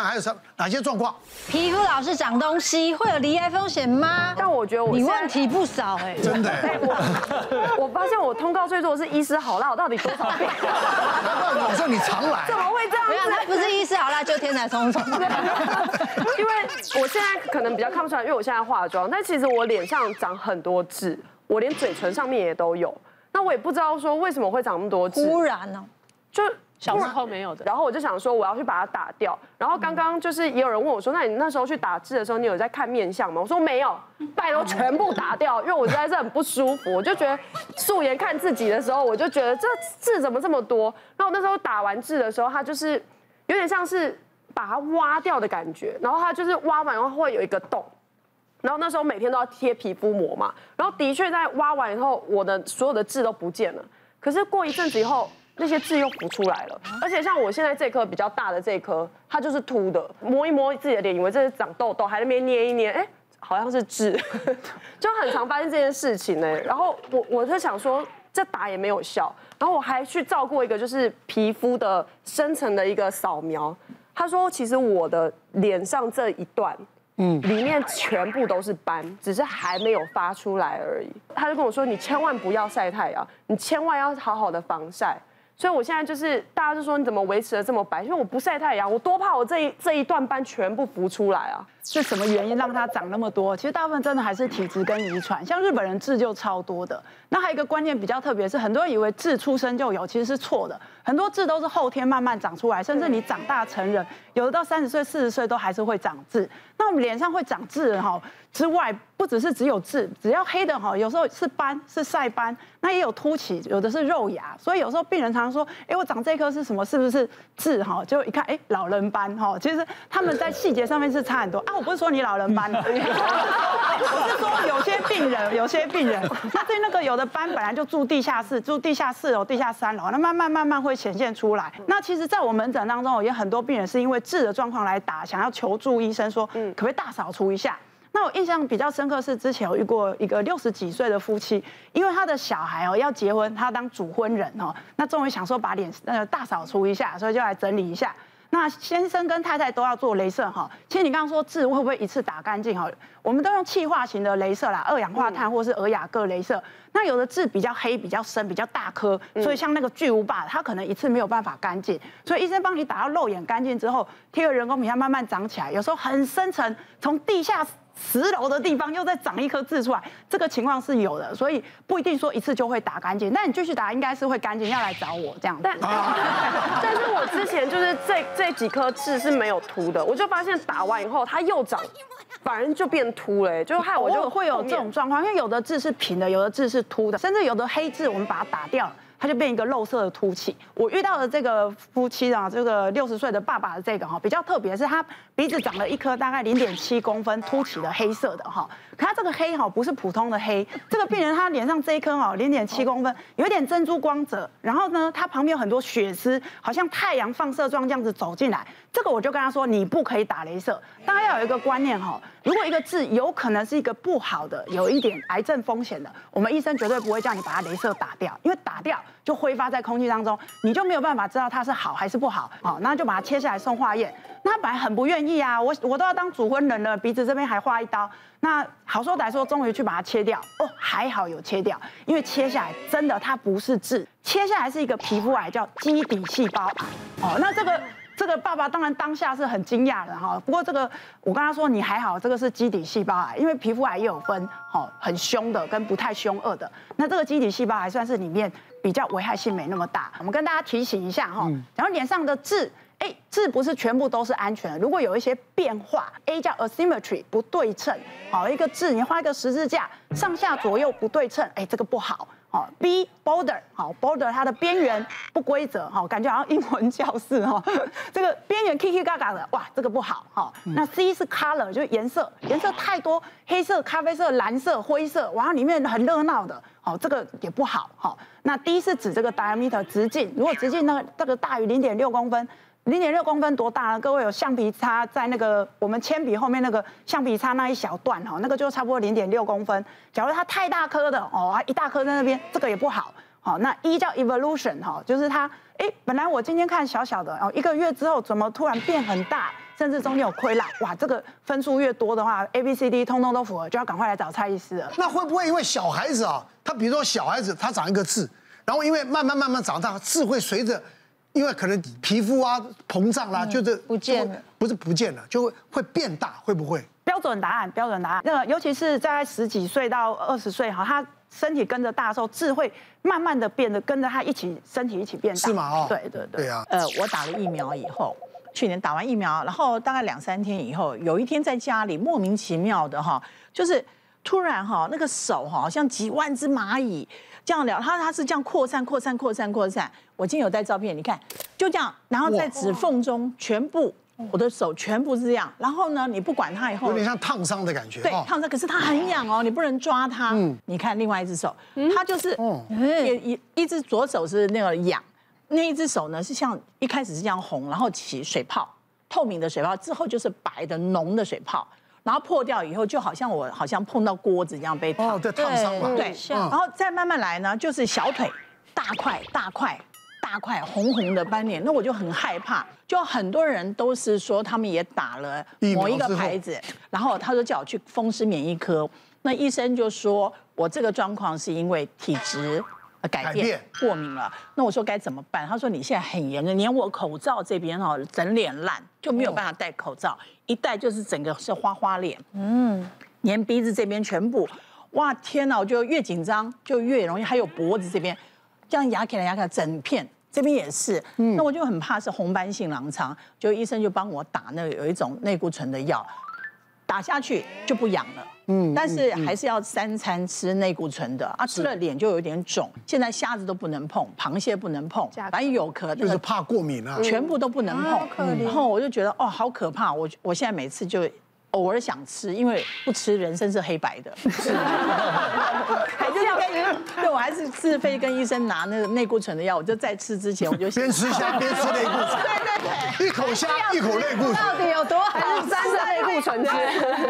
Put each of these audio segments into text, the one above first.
看还有什哪些状况？皮肤老是长东西，会有离癌风险吗？但我觉得我你问题不少哎，真的。我我发现我通告最多的是医师好辣，我到底多少倍？难怪我说你常来。怎么会这样？没有，他不是医师好辣，就天才聪聪。因为我现在可能比较看不出来，因为我现在化妆，但其实我脸上长很多痣，我连嘴唇上面也都有。那我也不知道说为什么会长那么多痣。突然呢？就。小时候没有的，然后我就想说我要去把它打掉。然后刚刚就是也有人问我说，那你那时候去打痣的时候，你有在看面相吗？我说没有，拜托全部打掉，因为我实在是很不舒服。我就觉得素颜看自己的时候，我就觉得这痣怎么这么多。然后我那时候打完痣的时候，它就是有点像是把它挖掉的感觉，然后它就是挖完然后会有一个洞。然后那时候每天都要贴皮肤膜嘛，然后的确在挖完以后，我的所有的痣都不见了。可是过一阵子以后。那些痣又浮出来了，而且像我现在这颗比较大的这颗，它就是凸的，摸一摸自己的脸，以为这是长痘痘，还在那边捏一捏，哎，好像是痣，就很常发生这件事情呢。然后我我就想说，这打也没有效，然后我还去照过一个就是皮肤的深层的一个扫描，他说其实我的脸上这一段。嗯，里面全部都是斑，只是还没有发出来而已。他就跟我说：“你千万不要晒太阳，你千万要好好的防晒。”所以我现在就是大家就说，你怎么维持的这么白？因为我不晒太阳，我多怕我这一这一段斑全部浮出来啊！是什么原因让它长那么多？其实大部分真的还是体质跟遗传。像日本人痣就超多的。那还有一个观念比较特别，是很多人以为痣出生就有，其实是错的。很多痣都是后天慢慢长出来，甚至你长大成人，有的到三十岁、四十岁都还是会长痣。那我们脸上会长痣哈之外，不只是只有痣，只要黑的哈，有时候是斑，是晒斑，那也有凸起，有的是肉芽。所以有时候病人常常说，哎，我长这颗是什么？是不是痣哈？就一看，哎，老人斑哈。其实他们在细节上面是差很多啊。我不是说你老人斑，我是说有些病人，有些病人，那对那个有的斑本来就住地下室，住地下四楼、地下三楼，那慢慢慢慢会显现出来。那其实，在我们门诊当中，有很多病人是因为痣的状况来打，想要求助医生说，可不可以大扫除一下？那我印象比较深刻是之前有遇过一个六十几岁的夫妻，因为他的小孩哦要结婚，他当主婚人哦，那终于想说把脸那个大扫除一下，所以就来整理一下。那先生跟太太都要做雷射哈，其实你刚刚说痣会不会一次打干净哈？我们都用气化型的雷射啦，二氧化碳或是尔雅各雷射。那有的痣比较黑、比较深、比较大颗，所以像那个巨无霸，它可能一次没有办法干净，所以医生帮你打到肉眼干净之后，贴个人工皮，它慢慢长起来，有时候很深层，从地下。十楼的地方又再长一颗痣出来，这个情况是有的，所以不一定说一次就会打干净。那你继续打，应该是会干净，要来找我这样。但 但是我之前就是这这几颗痣是没有凸的，我就发现打完以后它又长，反而就变凸了，就害我就会有这种状况，因为有的痣是平的，有的痣是凸的，甚至有的黑痣我们把它打掉了。它就变一个肉色的凸起。我遇到的这个夫妻啊，这个六十岁的爸爸的这个哈，比较特别，是他鼻子长了一颗大概零点七公分凸起的黑色的哈。可他这个黑哈不是普通的黑，这个病人他脸上这一颗哈零点七公分，有点珍珠光泽。然后呢，他旁边有很多血丝，好像太阳放射状这样子走进来。这个我就跟他说，你不可以打雷射。大家要有一个观念哈，如果一个痣有可能是一个不好的，有一点癌症风险的，我们医生绝对不会叫你把它雷射打掉，因为打掉。就挥发在空气当中，你就没有办法知道它是好还是不好，好，那就把它切下来送化验。那他本来很不愿意啊，我我都要当主婚人了，鼻子这边还划一刀。那好说歹说，终于去把它切掉。哦，还好有切掉，因为切下来真的它不是痣，切下来是一个皮肤癌，叫基底细胞癌。哦，那这个。这个爸爸当然当下是很惊讶的哈，不过这个我跟他说，你还好，这个是基底细胞癌，因为皮肤癌也有分哈，很凶的跟不太凶恶的。那这个基底细胞癌算是里面比较危害性没那么大。我们跟大家提醒一下哈，然后脸上的痣，哎，痣不是全部都是安全的，如果有一些变化，A 叫 asymmetry 不对称，好一个痣，你画一个十字架，上下左右不对称，哎，这个不好。好，B border 好，border 它的边缘不规则，哈，感觉好像英文教室哈，这个边缘 K K 嘎嘎的，哇，这个不好，哈。那 C 是 color 就是颜色，颜色太多，黑色、咖啡色、蓝色、灰色，哇，里面很热闹的，好，这个也不好，哈。那 D 是指这个 diameter 直径，如果直径那个这个大于零点六公分。零点六公分多大呢？各位有橡皮擦在那个我们铅笔后面那个橡皮擦那一小段哈，那个就差不多零点六公分。假如它太大颗的哦，一大颗在那边，这个也不好。好，那一叫 evolution 哈，就是它哎，本来我今天看小小的哦，一个月之后怎么突然变很大？甚至中间有溃烂，哇，这个分数越多的话，A、B、C、D 通通都符合，就要赶快来找蔡医师了。那会不会因为小孩子啊，他比如说小孩子他长一个痣，然后因为慢慢慢慢长大，痣会随着，因为可能皮肤啊膨胀啦，就是不见了，不是不见了，就会会变大，会不会？标准答案，标准答案。那个尤其是在十几岁到二十岁哈，他身体跟着大的时候，智慧慢慢的变得跟着他一起身体一起变大。是吗？哦，对对对。对啊。呃，我打了疫苗以后，去年打完疫苗，然后大概两三天以后，有一天在家里莫名其妙的哈，就是突然哈那个手哈，像几万只蚂蚁这样聊，他他是这样扩散扩散扩散扩散。我今天有带照片，你看，就这样，然后在指缝中全部。我的手全部是这样，然后呢，你不管它以后，有点像烫伤的感觉。对，烫伤，可是它很痒哦，你不能抓它。嗯，你看另外一只手，它就是，一一一只左手是那个痒，那一只手呢是像一开始是这样红，然后起水泡，透明的水泡，之后就是白的浓的水泡，然后破掉以后就好像我好像碰到锅子一样被烫。烫伤了。对，然后再慢慢来呢，就是小腿大块大块。大块红红的斑点，那我就很害怕。就很多人都是说他们也打了某一个牌子，然后他说叫我去风湿免疫科，那医生就说我这个状况是因为体质改变过敏了。那我说该怎么办？他说你现在很严重，连我口罩这边哈整脸烂，就没有办法戴口罩，一戴就是整个是花花脸，嗯，连鼻子这边全部，哇天哪！我就越紧张就越容易，还有脖子这边。这样压起来压起来，整片这边也是，那我就很怕是红斑性狼疮，就医生就帮我打那个有一种类固醇的药，打下去就不痒了，嗯，但是还是要三餐吃内固醇的。啊，吃了脸就有点肿，现在虾子都不能碰，螃蟹不能碰，反正有壳就是怕过敏啊，全部都不能碰，然后我就觉得哦好可怕，我我现在每次就。偶尔想吃，因为不吃人生是黑白的。对我还是自费跟医生拿那个内固醇的药，我就在吃之前我就先边吃虾边吃内固醇。对对对，一口虾一口内固醇。到底有多好？还是三个内固醇吃？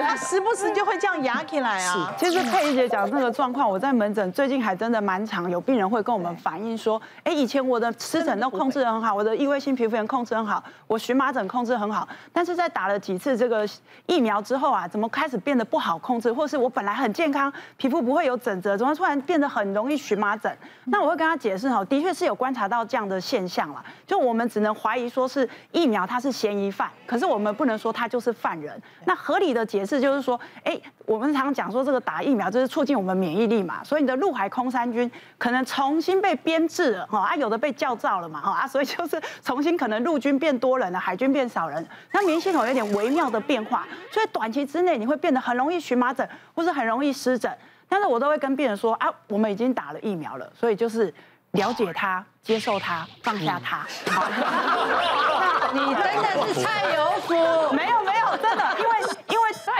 他时不时就会这样压起来啊。其实佩仪姐讲这个状况，我在门诊最近还真的蛮常有病人会跟我们反映说，哎，以前我的湿疹都控制得很好，我的异位性皮肤炎控制很好，我荨麻疹控制很好，但是在打了几次这个疫。苗之后啊，怎么开始变得不好控制？或是我本来很健康，皮肤不会有疹子，怎么突然变得很容易荨麻疹？那我会跟他解释哈，的确是有观察到这样的现象了。就我们只能怀疑说是疫苗它是嫌疑犯，可是我们不能说他就是犯人。那合理的解释就是说，哎，我们常常讲说这个打疫苗就是促进我们免疫力嘛，所以你的陆海空三军可能重新被编制了哈啊，有的被校造了嘛哈啊，所以就是重新可能陆军变多人了，海军变少人，那免疫系统有点微妙的变化。所以短期之内，你会变得很容易荨麻疹，或是很容易湿疹。但是我都会跟病人说啊，我们已经打了疫苗了，所以就是了解他、接受他、放下他。好，你真的是菜有福？没有。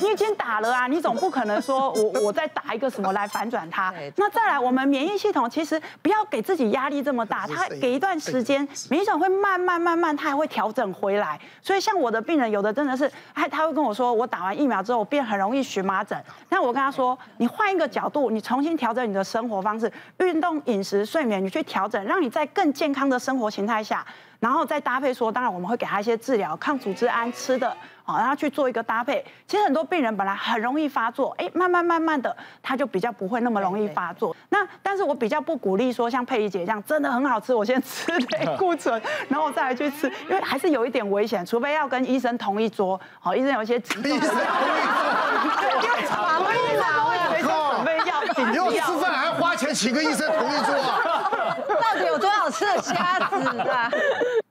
你已经打了啊，你总不可能说 我我再打一个什么来反转它。那再来，我们免疫系统其实不要给自己压力这么大，它给一段时间，免疫系统会慢慢慢慢，它还会调整回来。所以像我的病人，有的真的是，哎，他会跟我说，我打完疫苗之后，我变很容易荨麻疹。那我跟他说，你换一个角度，你重新调整你的生活方式，运动、饮食、睡眠，你去调整，让你在更健康的生活形态下。然后再搭配说，当然我们会给他一些治疗，抗组织胺吃的，好让他去做一个搭配。其实很多病人本来很容易发作，哎，慢慢慢慢的他就比较不会那么容易发作。那但是我比较不鼓励说像佩仪姐这样，真的很好吃，我先吃 类固醇，然后再来去吃，因为还是有一点危险，除非要跟医生同一桌，好，医生有一些急诊。医生同一桌，因为防疫嘛，我也没准备药，你要吃饭还要花钱请个医生同一桌啊？到底有多少吃的虾子啊？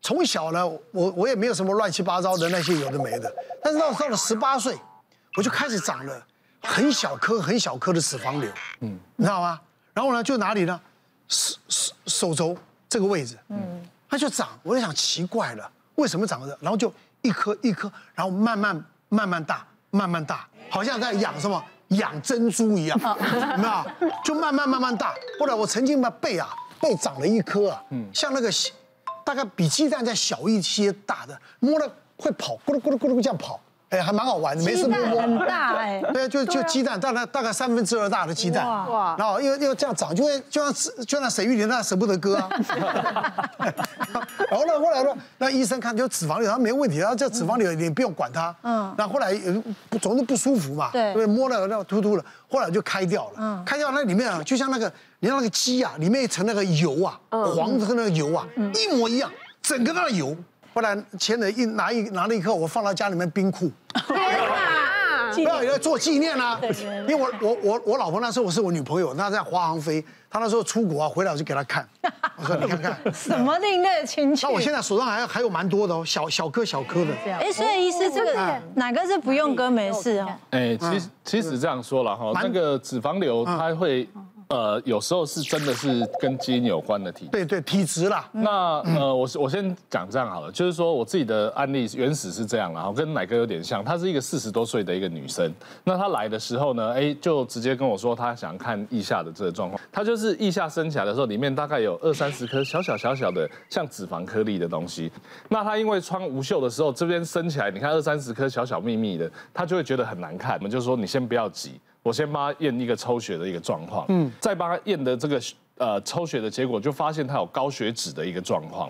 从小呢，我我也没有什么乱七八糟的那些有的没的，但是到到了十八岁，我就开始长了很小颗很小颗的脂肪瘤，嗯，你知道吗？然后呢，就哪里呢？手手手肘这个位置，嗯，它就长，我就想奇怪了，为什么长的？然后就一颗一颗，然后慢慢慢慢大，慢慢大，好像在养什么养珍珠一样，那就慢慢慢慢大。后来我曾经把背啊背长了一颗啊，嗯，像那个。大概比鸡蛋再小一些大的，摸了会跑，咕噜咕噜咕噜这样跑，哎，还蛮好玩的，没事摸摸。很大哎。对啊，就就鸡蛋，大概大概三分之二大的鸡蛋。哇。然后因为因为这样长，就会就像就像沈玉琳那舍不得割啊。然后呢，后来呢，那医生看就脂肪瘤，他没问题，然后这脂肪瘤你不用管它。嗯。然后后来总是不舒服嘛。对。对，摸了那突突的，后来就开掉了。嗯。开掉那里面啊，就像那个你看那个鸡啊，里面一层那个油啊，黄的那个油啊，一模一样，整个那个油。后来签了一拿一拿了一颗，我放到家里面冰库。不要要做纪念啊！因为我我我我老婆那时候我是我女朋友，她在华航飞，她那时候出国啊，回来我就给她看。我说你看看，什么另类的亲戚？那我现在手上还还有蛮多的哦，小小颗小颗的。哎，所以医师这个哪个是不用割没事哦？哎，其实其实这样说了哈，那个脂肪瘤它会。呃，有时候是真的是跟基因有关的体质，对对，体质啦。那呃，我我先讲这样好了，就是说我自己的案例原始是这样，然后跟奶哥有点像，她是一个四十多岁的一个女生，那她来的时候呢，哎，就直接跟我说她想看腋下的这个状况，她就是腋下升起来的时候，里面大概有二三十颗小小小小的像脂肪颗粒的东西，那她因为穿无袖的时候，这边升起来，你看二三十颗小小密密的，她就会觉得很难看，我们就说你先不要急。我先帮他验一个抽血的一个状况，嗯，再帮他验的这个呃抽血的结果，就发现他有高血脂的一个状况。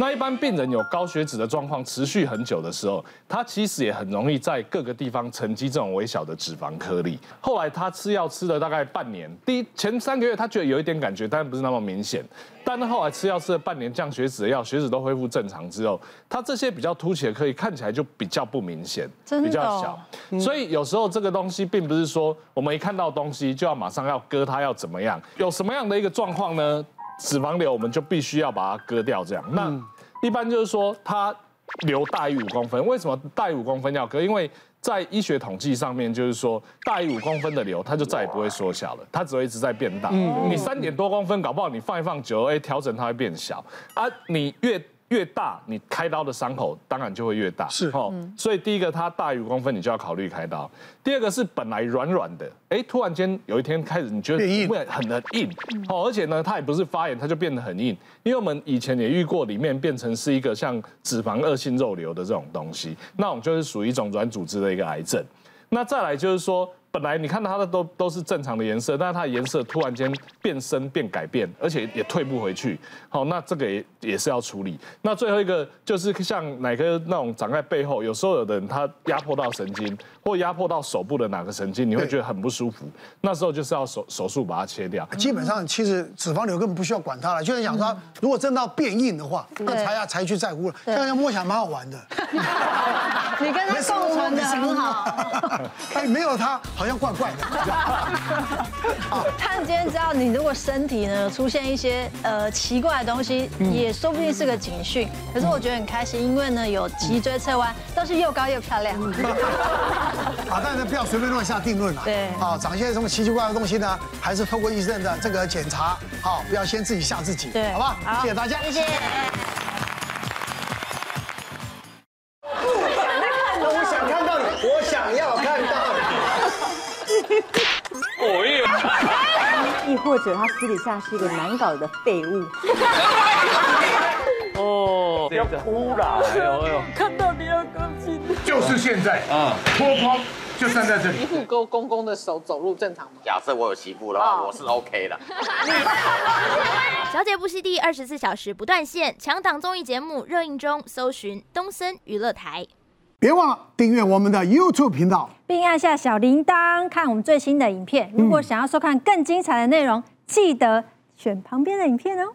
那一般病人有高血脂的状况持续很久的时候，他其实也很容易在各个地方沉积这种微小的脂肪颗粒。后来他吃药吃了大概半年，第一前三个月他觉得有一点感觉，但不是那么明显。但是后来吃药吃了半年降血脂的药，血脂都恢复正常之后，他这些比较凸起的颗粒看起来就比较不明显，比较小。所以有时候这个东西并不是说我们一看到东西就要马上要割它，要怎么样？有什么样的一个状况呢？脂肪瘤我们就必须要把它割掉，这样。那一般就是说它瘤大于五公分，为什么大于五公分要割？因为在医学统计上面，就是说大于五公分的瘤，它就再也不会缩小了，它只会一直在变大。你三点多公分，搞不好你放一放久了，哎，调整它会变小。啊，你越越大，你开刀的伤口当然就会越大，是哦。所以第一个，它大于五公分，你就要考虑开刀。第二个是本来软软的，哎，突然间有一天开始，你觉得会很很硬，哦，而且呢，它也不是发炎，它就变得很硬。因为我们以前也遇过，里面变成是一个像脂肪恶性肉瘤的这种东西，那种就是属于一种软组织的一个癌症。那再来就是说。本来你看到它的都都是正常的颜色，但是它的颜色突然间变深变改变，而且也退不回去。好，那这个也也是要处理。那最后一个就是像哪个那种长在背后，有时候有的人他压迫到神经，或压迫到手部的哪个神经，你会觉得很不舒服。那时候就是要手手术把它切掉。基本上其实脂肪瘤根本不需要管它了，就是想说，如果真的要变硬的话，那才要才去在乎了。这样摸起来蛮好玩的。你跟他共存的很好。哎，没有他。好像怪怪的。他今天知道你如果身体呢出现一些呃奇怪的东西，也说不定是个警讯。可是我觉得很开心，因为呢有脊椎侧弯，都是又高又漂亮。啊，但是不要随便乱下定论了。对。啊，长一些什么奇奇怪怪的东西呢，还是透过医生的这个检查，好，不要先自己吓自己。对。好吧。好，谢谢大家。谢谢。或者他私底下是一个难搞的废物。哦，要哭了！哎呦哎呦！看到你要高兴。就是现在啊！脱光就站在这里。媳妇勾公公的手走路正常吗？假设我有媳妇的话，我是 OK 的。小姐不息地二十四小时不断线，强档综艺节目热映中，搜寻东森娱乐台。别忘了订阅我们的 YouTube 频道，并按下小铃铛看我们最新的影片。如果想要收看更精彩的内容，记得选旁边的影片哦。